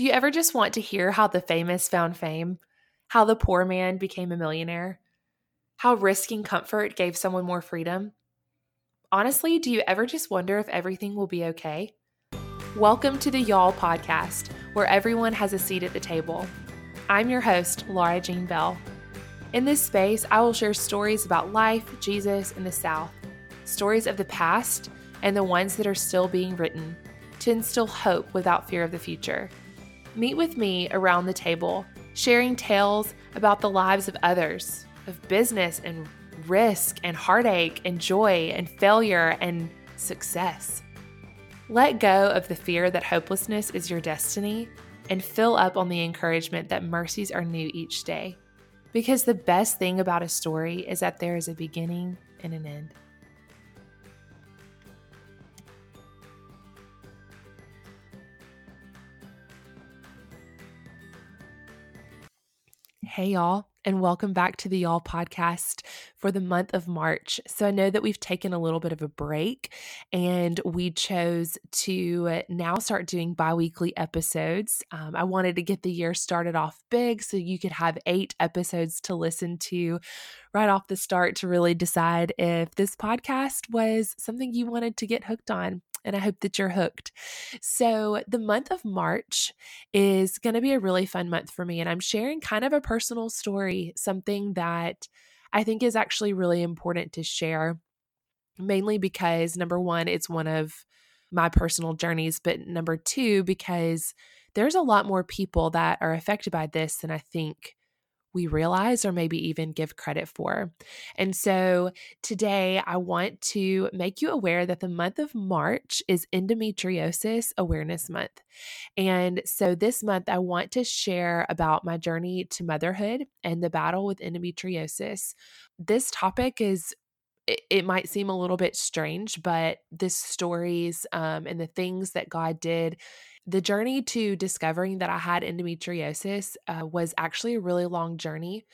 Do you ever just want to hear how the famous found fame? How the poor man became a millionaire? How risking comfort gave someone more freedom? Honestly, do you ever just wonder if everything will be okay? Welcome to the Y'all podcast, where everyone has a seat at the table. I'm your host, Laura Jean Bell. In this space, I will share stories about life, Jesus, and the South, stories of the past and the ones that are still being written to instill hope without fear of the future. Meet with me around the table, sharing tales about the lives of others, of business and risk and heartache and joy and failure and success. Let go of the fear that hopelessness is your destiny and fill up on the encouragement that mercies are new each day. Because the best thing about a story is that there is a beginning and an end. Hey, y'all, and welcome back to the Y'all podcast for the month of March. So, I know that we've taken a little bit of a break and we chose to now start doing bi weekly episodes. Um, I wanted to get the year started off big so you could have eight episodes to listen to right off the start to really decide if this podcast was something you wanted to get hooked on and I hope that you're hooked. So, the month of March is going to be a really fun month for me, and I'm sharing kind of a personal story, something that I think is actually really important to share, mainly because number one, it's one of my personal journeys, but number two, because there's a lot more people that are affected by this than I think we realize or maybe even give credit for. And so today I want to make you aware that the month of March is Endometriosis Awareness Month. And so this month I want to share about my journey to motherhood and the battle with endometriosis. This topic is it, might seem a little bit strange, but the stories um, and the things that God did the journey to discovering that I had endometriosis uh, was actually a really long journey.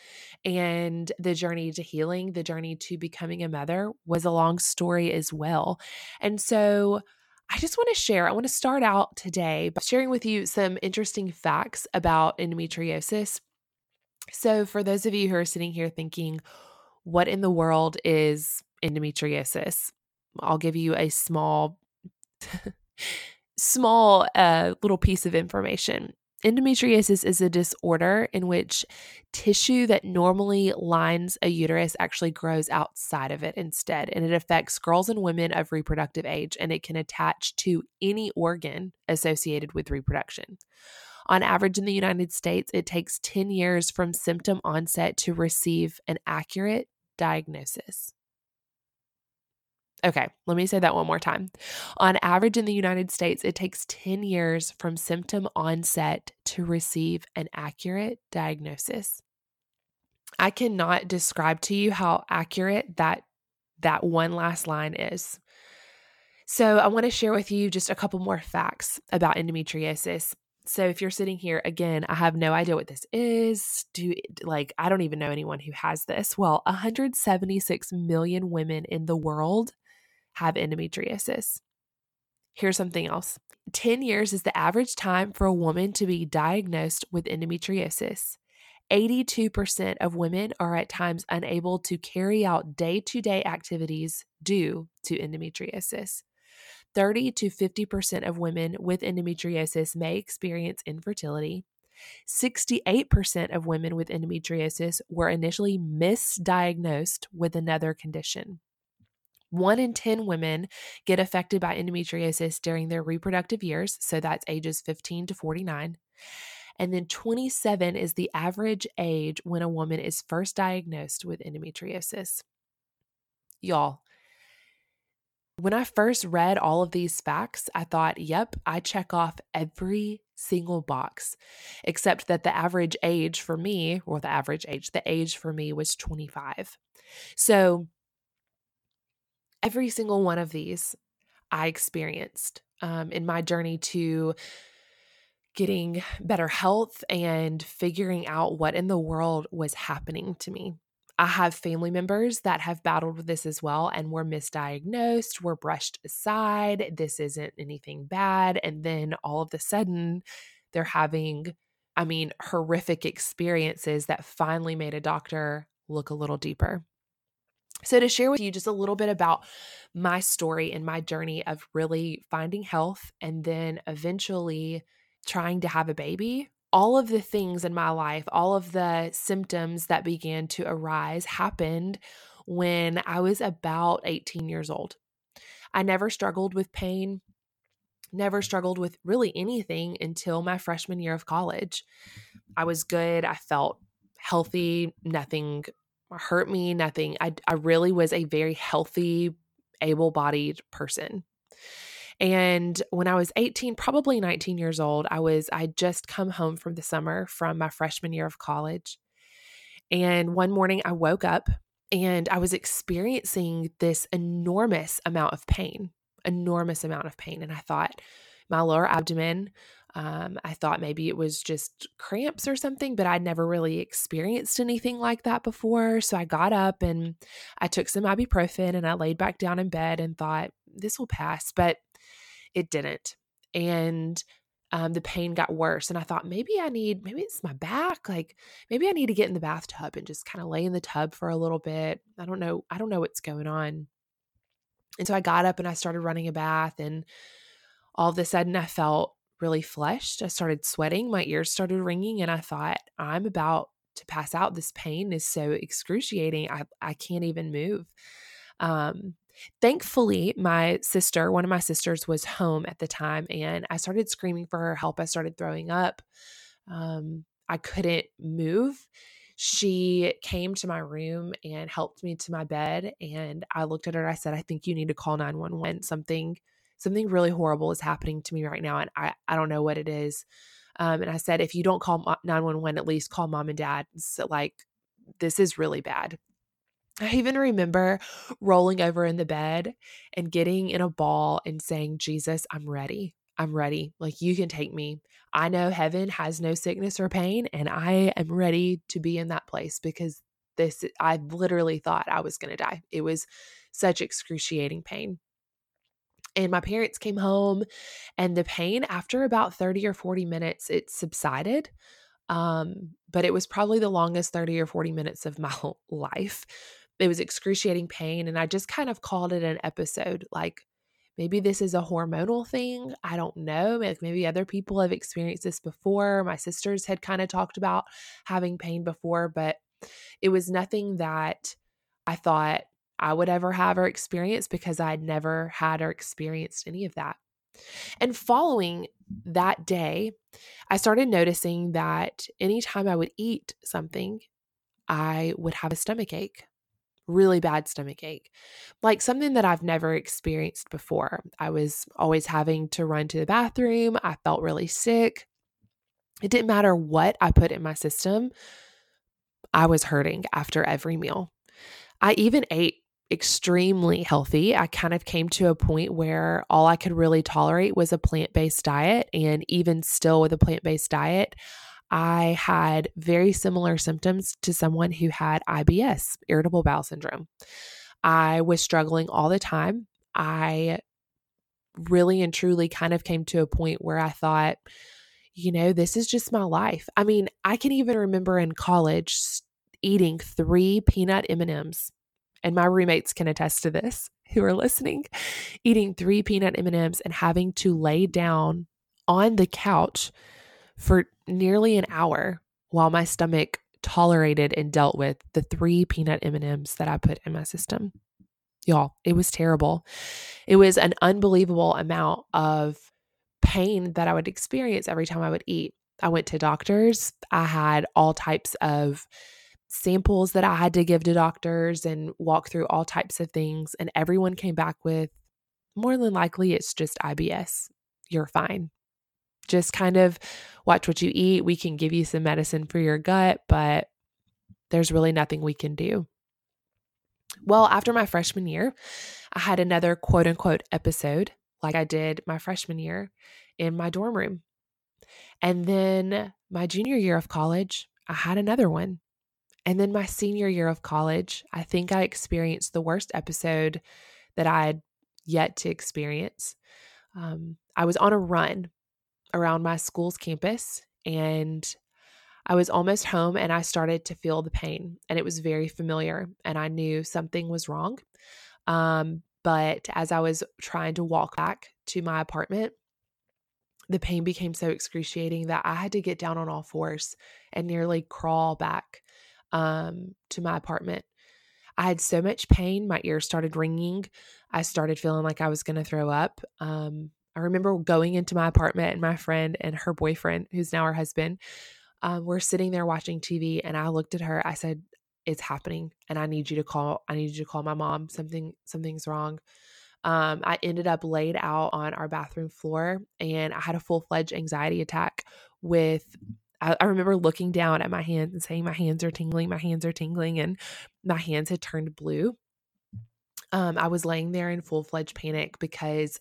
And the journey to healing, the journey to becoming a mother was a long story as well. And so I just want to share, I want to start out today by sharing with you some interesting facts about endometriosis. So, for those of you who are sitting here thinking, what in the world is endometriosis? I'll give you a small small uh, little piece of information. Endometriosis is a disorder in which tissue that normally lines a uterus actually grows outside of it instead. And it affects girls and women of reproductive age, and it can attach to any organ associated with reproduction. On average, in the United States, it takes 10 years from symptom onset to receive an accurate diagnosis. Okay, let me say that one more time. On average, in the United States, it takes 10 years from symptom onset to receive an accurate diagnosis. I cannot describe to you how accurate that that one last line is. So, I want to share with you just a couple more facts about endometriosis. So, if you're sitting here again, I have no idea what this is. Do like I don't even know anyone who has this. Well, 176 million women in the world have endometriosis. Here's something else 10 years is the average time for a woman to be diagnosed with endometriosis. 82% of women are at times unable to carry out day to day activities due to endometriosis. 30 to 50% of women with endometriosis may experience infertility. 68% of women with endometriosis were initially misdiagnosed with another condition. One in 10 women get affected by endometriosis during their reproductive years. So that's ages 15 to 49. And then 27 is the average age when a woman is first diagnosed with endometriosis. Y'all, when I first read all of these facts, I thought, yep, I check off every single box, except that the average age for me, or the average age, the age for me was 25. So every single one of these I experienced um, in my journey to getting better health and figuring out what in the world was happening to me. I have family members that have battled with this as well and were misdiagnosed, were brushed aside. This isn't anything bad. And then all of a sudden, they're having, I mean, horrific experiences that finally made a doctor look a little deeper. So, to share with you just a little bit about my story and my journey of really finding health and then eventually trying to have a baby, all of the things in my life, all of the symptoms that began to arise happened when I was about 18 years old. I never struggled with pain, never struggled with really anything until my freshman year of college. I was good. I felt healthy. Nothing hurt me, nothing. I, I really was a very healthy, able bodied person. And when I was 18, probably 19 years old, I was, I just come home from the summer from my freshman year of college. And one morning I woke up and I was experiencing this enormous amount of pain, enormous amount of pain. And I thought, my lower abdomen, um, I thought maybe it was just cramps or something, but I'd never really experienced anything like that before. So I got up and I took some ibuprofen and I laid back down in bed and thought, this will pass. But it didn't. And um, the pain got worse. And I thought maybe I need, maybe it's my back. Like maybe I need to get in the bathtub and just kind of lay in the tub for a little bit. I don't know. I don't know what's going on. And so I got up and I started running a bath. And all of a sudden I felt really flushed. I started sweating. My ears started ringing. And I thought, I'm about to pass out. This pain is so excruciating. I, I can't even move. Um, Thankfully, my sister, one of my sisters, was home at the time, and I started screaming for her help. I started throwing up. Um, I couldn't move. She came to my room and helped me to my bed, and I looked at her. and I said, "I think you need to call nine one one. Something, something really horrible is happening to me right now, and I, I don't know what it is." Um, and I said, "If you don't call nine one one, at least call mom and dad. So, like, this is really bad." I even remember rolling over in the bed and getting in a ball and saying, Jesus, I'm ready. I'm ready. Like, you can take me. I know heaven has no sickness or pain, and I am ready to be in that place because this, I literally thought I was going to die. It was such excruciating pain. And my parents came home, and the pain, after about 30 or 40 minutes, it subsided. Um, but it was probably the longest 30 or 40 minutes of my life it was excruciating pain. And I just kind of called it an episode. Like maybe this is a hormonal thing. I don't know. Like maybe other people have experienced this before. My sisters had kind of talked about having pain before, but it was nothing that I thought I would ever have or experience because I'd never had or experienced any of that. And following that day, I started noticing that anytime I would eat something, I would have a stomach ache really bad stomach ache, like something that I've never experienced before. I was always having to run to the bathroom. I felt really sick. It didn't matter what I put in my system, I was hurting after every meal. I even ate extremely healthy. I kind of came to a point where all I could really tolerate was a plant based diet. And even still, with a plant based diet, I had very similar symptoms to someone who had IBS, irritable bowel syndrome. I was struggling all the time. I really and truly kind of came to a point where I thought, you know, this is just my life. I mean, I can even remember in college eating 3 peanut M&Ms. And my roommates can attest to this who are listening, eating 3 peanut M&Ms and having to lay down on the couch for nearly an hour while my stomach tolerated and dealt with the three peanut M&Ms that I put in my system. Y'all, it was terrible. It was an unbelievable amount of pain that I would experience every time I would eat. I went to doctors. I had all types of samples that I had to give to doctors and walk through all types of things. And everyone came back with more than likely it's just IBS. You're fine just kind of watch what you eat. We can give you some medicine for your gut, but there's really nothing we can do. Well, after my freshman year, I had another quote unquote episode like I did my freshman year in my dorm room. And then my junior year of college, I had another one. And then my senior year of college, I think I experienced the worst episode that I had yet to experience. Um, I was on a run around my school's campus and I was almost home and I started to feel the pain and it was very familiar and I knew something was wrong. Um, but as I was trying to walk back to my apartment, the pain became so excruciating that I had to get down on all fours and nearly crawl back um, to my apartment. I had so much pain, my ears started ringing. I started feeling like I was going to throw up. Um, I remember going into my apartment and my friend and her boyfriend, who's now her husband, um, we're sitting there watching TV. And I looked at her. I said, "It's happening, and I need you to call. I need you to call my mom. Something, something's wrong." Um, I ended up laid out on our bathroom floor, and I had a full fledged anxiety attack. With I, I remember looking down at my hands and saying, "My hands are tingling. My hands are tingling," and my hands had turned blue. Um, I was laying there in full fledged panic because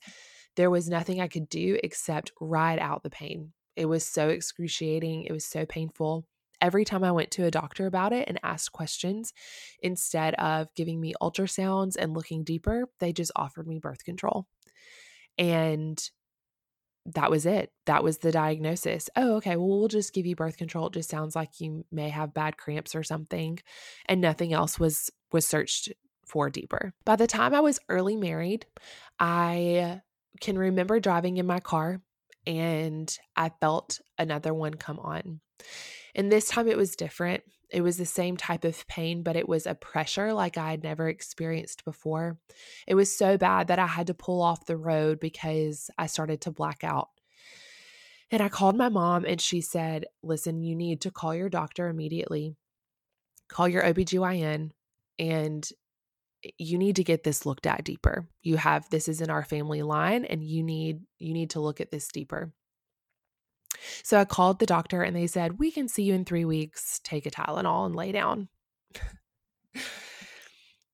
there was nothing I could do except ride out the pain. It was so excruciating. It was so painful. Every time I went to a doctor about it and asked questions, instead of giving me ultrasounds and looking deeper, they just offered me birth control. And that was it. That was the diagnosis. Oh, okay. Well, we'll just give you birth control. It just sounds like you may have bad cramps or something. And nothing else was was searched for deeper. By the time I was early married, I can remember driving in my car and I felt another one come on. And this time it was different. It was the same type of pain, but it was a pressure like I had never experienced before. It was so bad that I had to pull off the road because I started to black out. And I called my mom and she said, Listen, you need to call your doctor immediately, call your OBGYN, and you need to get this looked at deeper. You have this is in our family line and you need you need to look at this deeper. So I called the doctor and they said, "We can see you in 3 weeks. Take a Tylenol and lay down."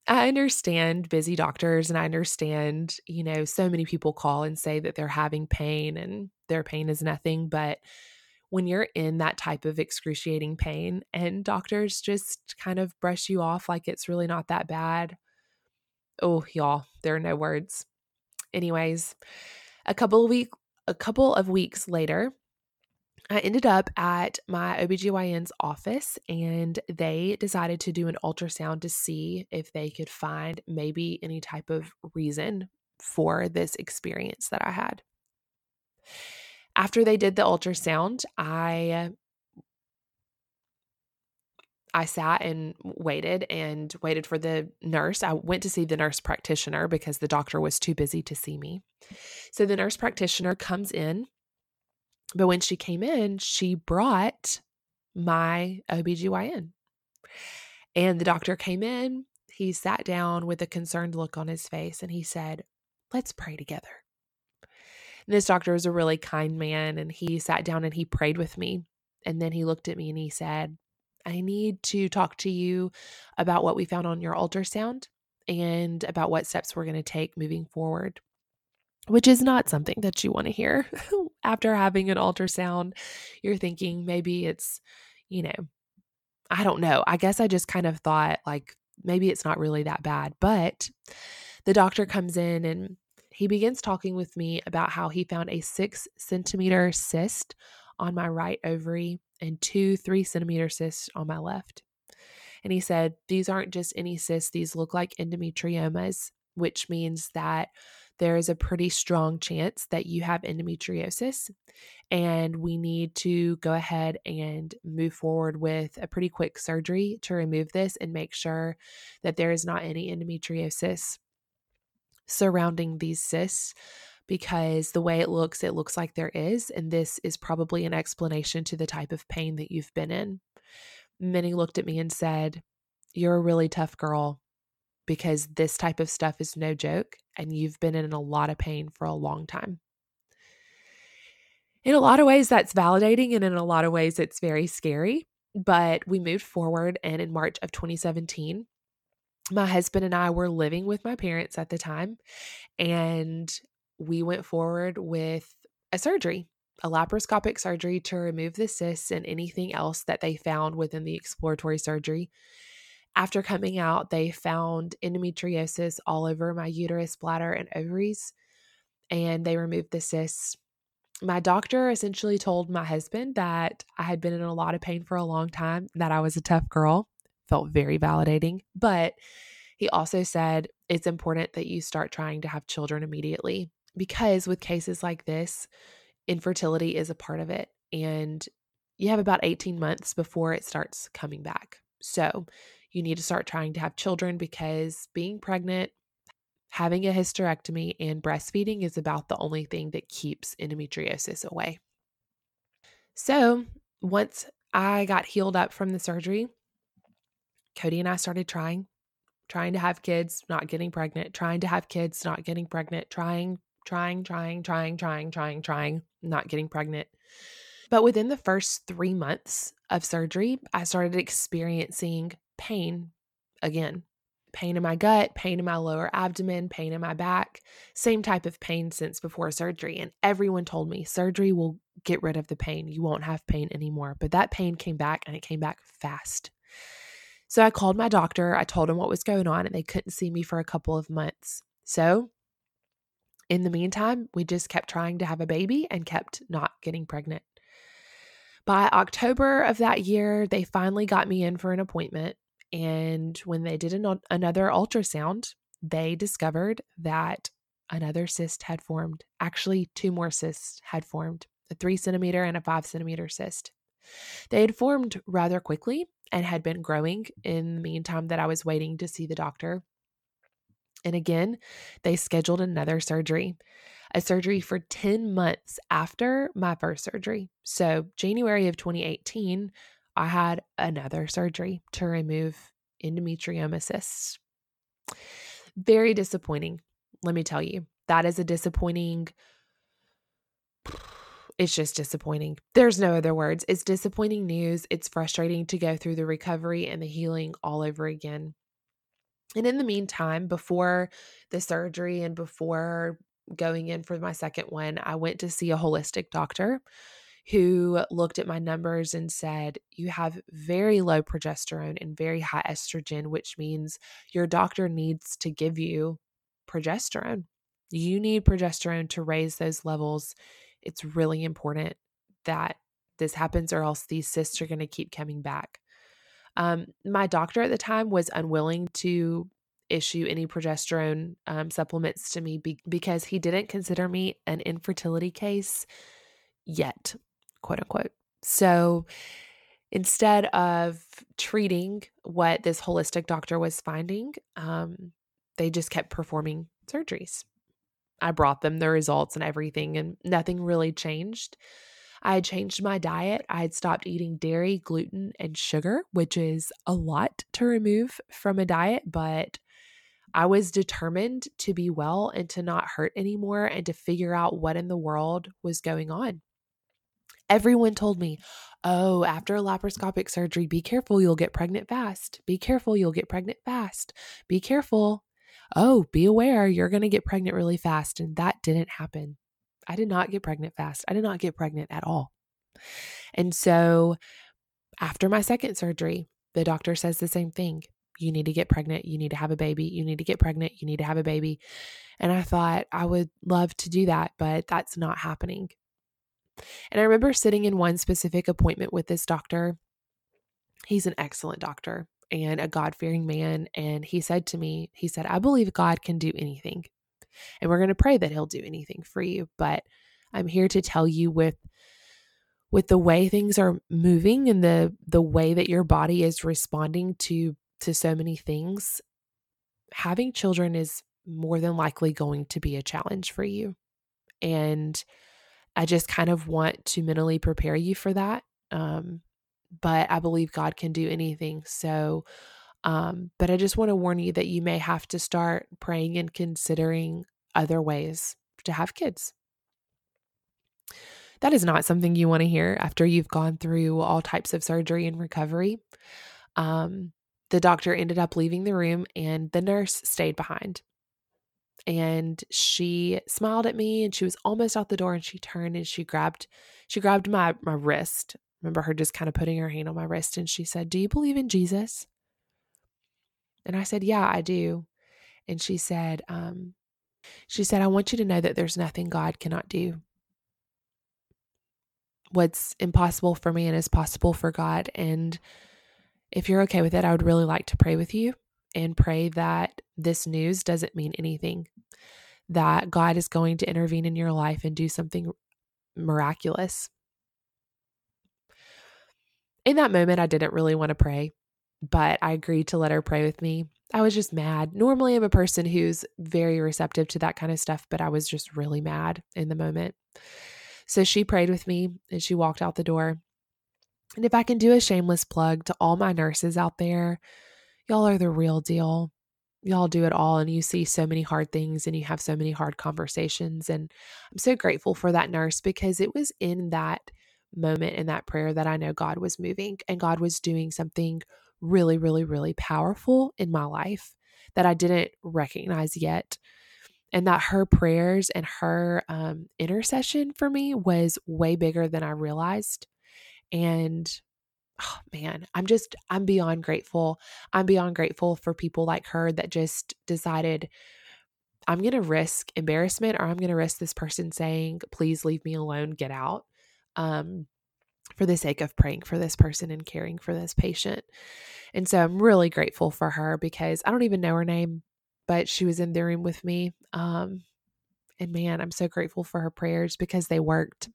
I understand busy doctors and I understand, you know, so many people call and say that they're having pain and their pain is nothing, but when you're in that type of excruciating pain and doctors just kind of brush you off like it's really not that bad, oh y'all there are no words anyways a couple of week a couple of weeks later I ended up at my OBGYN's office and they decided to do an ultrasound to see if they could find maybe any type of reason for this experience that I had. After they did the ultrasound, I I sat and waited and waited for the nurse. I went to see the nurse practitioner because the doctor was too busy to see me. So the nurse practitioner comes in, but when she came in, she brought my OBGYN. And the doctor came in, he sat down with a concerned look on his face and he said, Let's pray together. And this doctor was a really kind man and he sat down and he prayed with me. And then he looked at me and he said, I need to talk to you about what we found on your ultrasound and about what steps we're going to take moving forward, which is not something that you want to hear. After having an ultrasound, you're thinking maybe it's, you know, I don't know. I guess I just kind of thought like maybe it's not really that bad. But the doctor comes in and he begins talking with me about how he found a six centimeter cyst on my right ovary and two three centimeter cysts on my left. And he said, These aren't just any cysts, these look like endometriomas, which means that there is a pretty strong chance that you have endometriosis. And we need to go ahead and move forward with a pretty quick surgery to remove this and make sure that there is not any endometriosis surrounding these cysts because the way it looks, it looks like there is. And this is probably an explanation to the type of pain that you've been in. Many looked at me and said, You're a really tough girl because this type of stuff is no joke and you've been in a lot of pain for a long time. In a lot of ways, that's validating, and in a lot of ways, it's very scary. But we moved forward, and in March of 2017, my husband and I were living with my parents at the time, and we went forward with a surgery, a laparoscopic surgery to remove the cysts and anything else that they found within the exploratory surgery. After coming out, they found endometriosis all over my uterus, bladder, and ovaries, and they removed the cysts. my doctor essentially told my husband that I had been in a lot of pain for a long time, that I was a tough girl. Felt very validating. But he also said it's important that you start trying to have children immediately because with cases like this, infertility is a part of it. And you have about 18 months before it starts coming back. So you need to start trying to have children because being pregnant, having a hysterectomy, and breastfeeding is about the only thing that keeps endometriosis away. So once I got healed up from the surgery, Cody and I started trying, trying to have kids, not getting pregnant, trying to have kids, not getting pregnant, trying, trying, trying, trying, trying, trying, trying, not getting pregnant. But within the first three months of surgery, I started experiencing pain again pain in my gut, pain in my lower abdomen, pain in my back, same type of pain since before surgery. And everyone told me surgery will get rid of the pain. You won't have pain anymore. But that pain came back and it came back fast. So I called my doctor. I told him what was going on, and they couldn't see me for a couple of months. So in the meantime, we just kept trying to have a baby and kept not getting pregnant. By October of that year, they finally got me in for an appointment. And when they did an, another ultrasound, they discovered that another cyst had formed. Actually, two more cysts had formed a three centimeter and a five centimeter cyst. They had formed rather quickly and had been growing in the meantime that I was waiting to see the doctor. And again, they scheduled another surgery a surgery for 10 months after my first surgery. So, January of 2018, I had another surgery to remove endometrioma cysts. Very disappointing, let me tell you. That is a disappointing it's just disappointing. There's no other words. It's disappointing news. It's frustrating to go through the recovery and the healing all over again. And in the meantime, before the surgery and before going in for my second one, I went to see a holistic doctor who looked at my numbers and said, You have very low progesterone and very high estrogen, which means your doctor needs to give you progesterone. You need progesterone to raise those levels. It's really important that this happens, or else these cysts are going to keep coming back. Um, my doctor at the time was unwilling to issue any progesterone um, supplements to me be- because he didn't consider me an infertility case yet, quote unquote. So instead of treating what this holistic doctor was finding, um, they just kept performing surgeries. I brought them the results and everything, and nothing really changed. I had changed my diet. I had stopped eating dairy, gluten, and sugar, which is a lot to remove from a diet, but I was determined to be well and to not hurt anymore and to figure out what in the world was going on. Everyone told me, oh, after a laparoscopic surgery, be careful, you'll get pregnant fast. Be careful, you'll get pregnant fast. Be careful. Oh, be aware, you're going to get pregnant really fast. And that didn't happen. I did not get pregnant fast. I did not get pregnant at all. And so after my second surgery, the doctor says the same thing you need to get pregnant. You need to have a baby. You need to get pregnant. You need to have a baby. And I thought I would love to do that, but that's not happening. And I remember sitting in one specific appointment with this doctor. He's an excellent doctor and a God fearing man. And he said to me, He said, I believe God can do anything. And we're going to pray that He'll do anything for you. But I'm here to tell you with with the way things are moving and the the way that your body is responding to to so many things, having children is more than likely going to be a challenge for you. And I just kind of want to mentally prepare you for that. Um, but I believe God can do anything. So, um, but I just want to warn you that you may have to start praying and considering other ways to have kids. That is not something you want to hear after you've gone through all types of surgery and recovery. Um, the doctor ended up leaving the room and the nurse stayed behind. And she smiled at me and she was almost out the door and she turned and she grabbed she grabbed my my wrist. remember her just kind of putting her hand on my wrist and she said, "Do you believe in Jesus?" And I said, "Yeah, I do." And she said, um, she said, "I want you to know that there's nothing God cannot do." what's impossible for man is possible for God. And if you're okay with it, I would really like to pray with you and pray that this news doesn't mean anything, that God is going to intervene in your life and do something miraculous. In that moment, I didn't really want to pray, but I agreed to let her pray with me. I was just mad. Normally, I'm a person who's very receptive to that kind of stuff, but I was just really mad in the moment. So she prayed with me and she walked out the door. And if I can do a shameless plug to all my nurses out there, y'all are the real deal. Y'all do it all, and you see so many hard things and you have so many hard conversations. And I'm so grateful for that nurse because it was in that moment in that prayer that I know God was moving and God was doing something really, really, really powerful in my life that I didn't recognize yet. And that her prayers and her um, intercession for me was way bigger than I realized. And oh man, I'm just, I'm beyond grateful. I'm beyond grateful for people like her that just decided, I'm going to risk embarrassment or I'm going to risk this person saying, please leave me alone, get out. Um, for the sake of praying for this person and caring for this patient. And so I'm really grateful for her because I don't even know her name, but she was in the room with me. Um, and man, I'm so grateful for her prayers because they worked.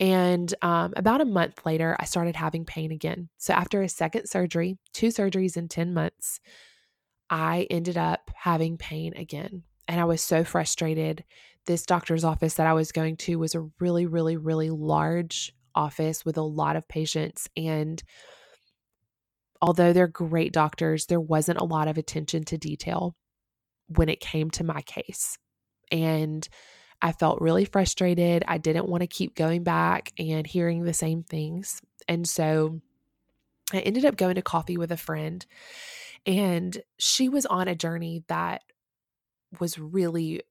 And um, about a month later, I started having pain again. So after a second surgery, two surgeries in 10 months, I ended up having pain again. And I was so frustrated. This doctor's office that I was going to was a really, really, really large office with a lot of patients. And although they're great doctors, there wasn't a lot of attention to detail when it came to my case. And I felt really frustrated. I didn't want to keep going back and hearing the same things. And so I ended up going to coffee with a friend, and she was on a journey that was really,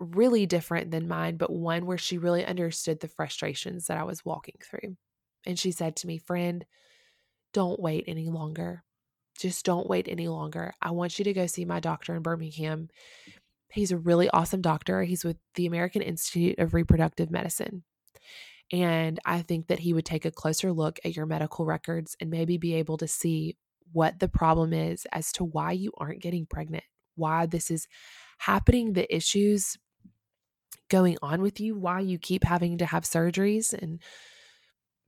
really different than mine, but one where she really understood the frustrations that I was walking through. And she said to me, Friend, don't wait any longer. Just don't wait any longer. I want you to go see my doctor in Birmingham. He's a really awesome doctor. He's with the American Institute of Reproductive Medicine. And I think that he would take a closer look at your medical records and maybe be able to see what the problem is as to why you aren't getting pregnant, why this is happening, the issues going on with you, why you keep having to have surgeries and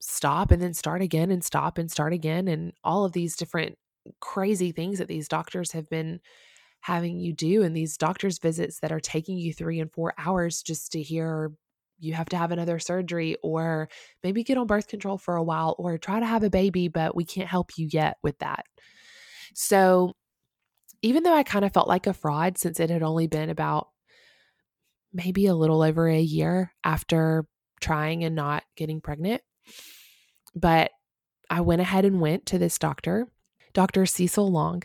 stop and then start again and stop and start again, and all of these different crazy things that these doctors have been having you do and these doctor's visits that are taking you three and four hours just to hear you have to have another surgery or maybe get on birth control for a while or try to have a baby, but we can't help you yet with that. So, even though I kind of felt like a fraud since it had only been about maybe a little over a year after trying and not getting pregnant, but I went ahead and went to this doctor, Dr. Cecil Long.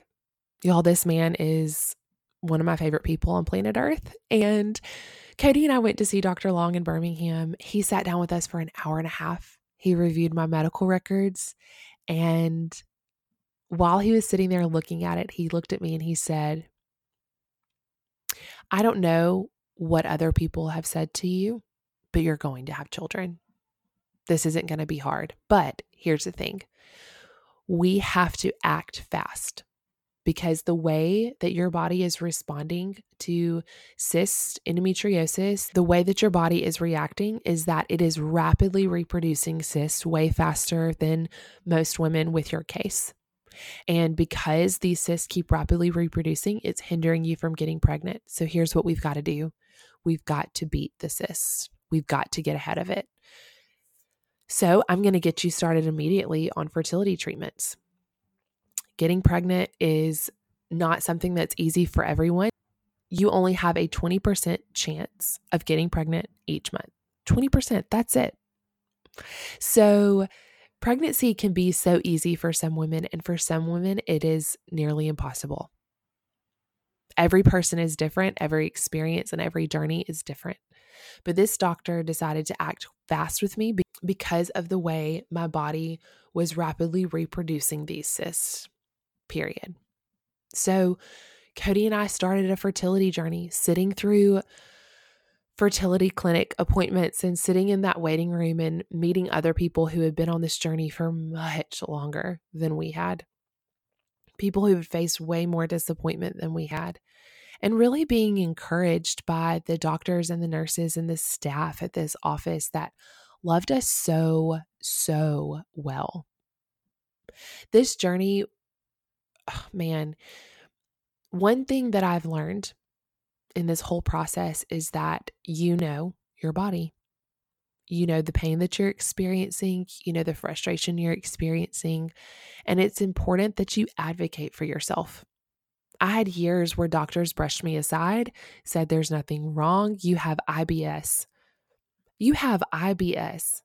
Y'all, this man is one of my favorite people on planet Earth. And Cody and I went to see Dr. Long in Birmingham. He sat down with us for an hour and a half. He reviewed my medical records. And while he was sitting there looking at it, he looked at me and he said, I don't know what other people have said to you, but you're going to have children. This isn't going to be hard. But here's the thing we have to act fast because the way that your body is responding to cyst endometriosis, the way that your body is reacting is that it is rapidly reproducing cysts way faster than most women with your case. And because these cysts keep rapidly reproducing, it's hindering you from getting pregnant. So here's what we've got to do we've got to beat the cysts, we've got to get ahead of it. So I'm going to get you started immediately on fertility treatments getting pregnant is not something that's easy for everyone. You only have a 20% chance of getting pregnant each month. 20%, that's it. So, pregnancy can be so easy for some women, and for some women, it is nearly impossible. Every person is different, every experience and every journey is different. But this doctor decided to act fast with me because of the way my body was rapidly reproducing these cysts period. So, Cody and I started a fertility journey, sitting through fertility clinic appointments and sitting in that waiting room and meeting other people who had been on this journey for much longer than we had. People who had faced way more disappointment than we had. And really being encouraged by the doctors and the nurses and the staff at this office that loved us so, so well. This journey, oh man, one thing that I've learned in this whole process is that you know your body. You know the pain that you're experiencing, you know the frustration you're experiencing, and it's important that you advocate for yourself. I had years where doctors brushed me aside, said there's nothing wrong, you have IBS. You have IBS.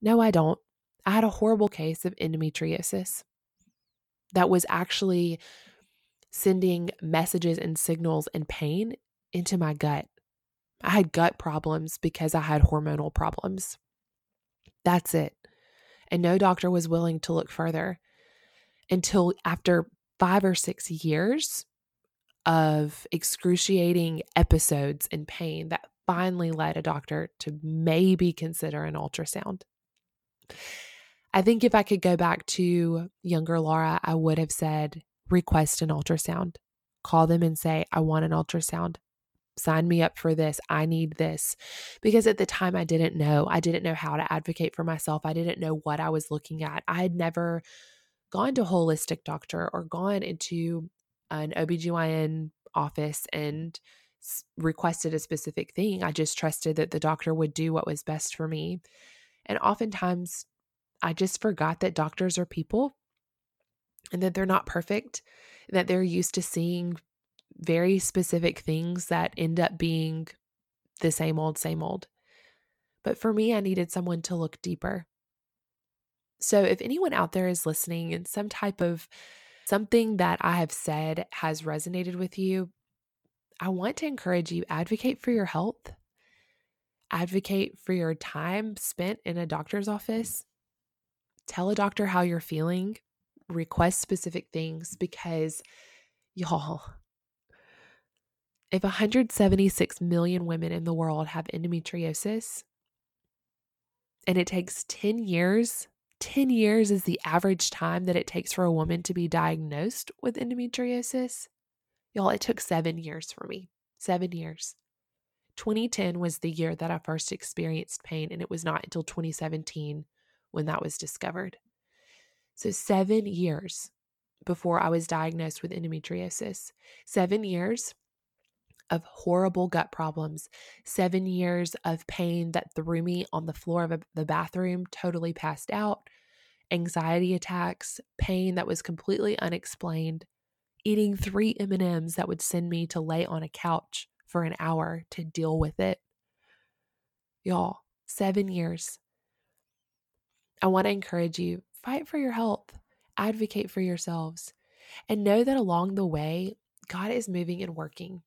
No, I don't. I had a horrible case of endometriosis that was actually sending messages and signals and pain into my gut. I had gut problems because I had hormonal problems. That's it. And no doctor was willing to look further until after five or six years of excruciating episodes and pain that finally led a doctor to maybe consider an ultrasound. I think if I could go back to younger Laura, I would have said, request an ultrasound. Call them and say, I want an ultrasound sign me up for this. I need this. Because at the time, I didn't know. I didn't know how to advocate for myself. I didn't know what I was looking at. I had never gone to holistic doctor or gone into an OBGYN office and requested a specific thing. I just trusted that the doctor would do what was best for me. And oftentimes, I just forgot that doctors are people and that they're not perfect, that they're used to seeing very specific things that end up being the same old, same old. But for me, I needed someone to look deeper. So if anyone out there is listening and some type of something that I have said has resonated with you, I want to encourage you advocate for your health. Advocate for your time spent in a doctor's office. Tell a doctor how you're feeling. Request specific things because y'all, if 176 million women in the world have endometriosis and it takes 10 years, 10 years is the average time that it takes for a woman to be diagnosed with endometriosis. Y'all, it took seven years for me. Seven years. 2010 was the year that I first experienced pain, and it was not until 2017 when that was discovered. So, seven years before I was diagnosed with endometriosis. Seven years of horrible gut problems, seven years of pain that threw me on the floor of a, the bathroom, totally passed out, anxiety attacks, pain that was completely unexplained, eating three M&Ms that would send me to lay on a couch for an hour to deal with it. Y'all, seven years. I want to encourage you fight for your health, advocate for yourselves, and know that along the way, God is moving and working.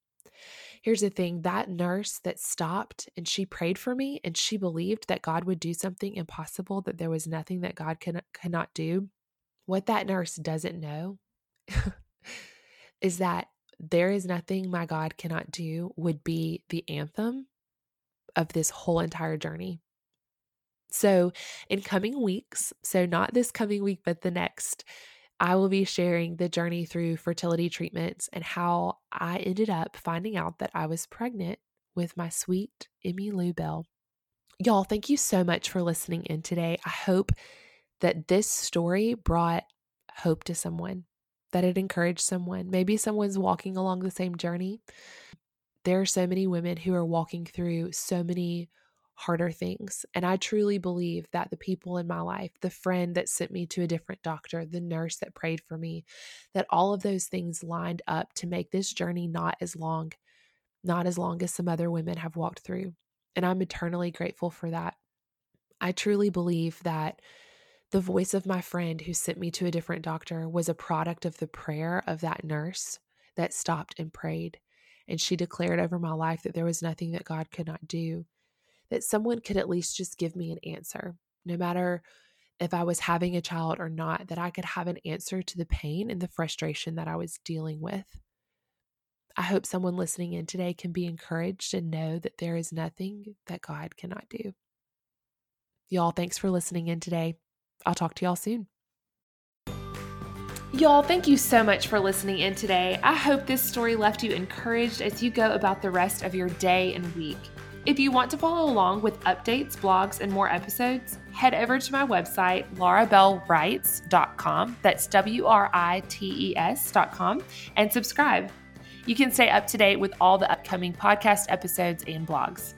Here's the thing that nurse that stopped and she prayed for me and she believed that God would do something impossible, that there was nothing that God could, could not do. What that nurse doesn't know is that there is nothing my God cannot do, would be the anthem of this whole entire journey. So, in coming weeks, so not this coming week, but the next, I will be sharing the journey through fertility treatments and how I ended up finding out that I was pregnant with my sweet Emmy Lou Bell. Y'all, thank you so much for listening in today. I hope that this story brought hope to someone, that it encouraged someone. Maybe someone's walking along the same journey. There are so many women who are walking through so many harder things. And I truly believe that the people in my life, the friend that sent me to a different doctor, the nurse that prayed for me, that all of those things lined up to make this journey not as long, not as long as some other women have walked through. And I'm eternally grateful for that. I truly believe that the voice of my friend who sent me to a different doctor was a product of the prayer of that nurse that stopped and prayed. And she declared over my life that there was nothing that God could not do that someone could at least just give me an answer, no matter if I was having a child or not, that I could have an answer to the pain and the frustration that I was dealing with. I hope someone listening in today can be encouraged and know that there is nothing that God cannot do. Y'all, thanks for listening in today. I'll talk to y'all soon. Y'all, thank you so much for listening in today. I hope this story left you encouraged as you go about the rest of your day and week. If you want to follow along with updates, blogs, and more episodes, head over to my website, laurabellwrites.com. That's W R I T E S.com and subscribe. You can stay up to date with all the upcoming podcast episodes and blogs.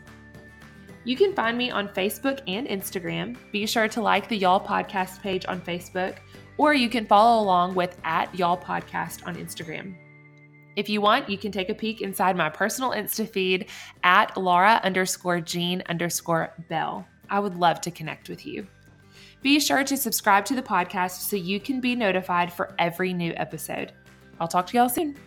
You can find me on Facebook and Instagram. Be sure to like the Y'all Podcast page on Facebook, or you can follow along with at Y'all Podcast on Instagram. If you want, you can take a peek inside my personal Insta feed at Laura underscore Jean underscore Bell. I would love to connect with you. Be sure to subscribe to the podcast so you can be notified for every new episode. I'll talk to y'all soon.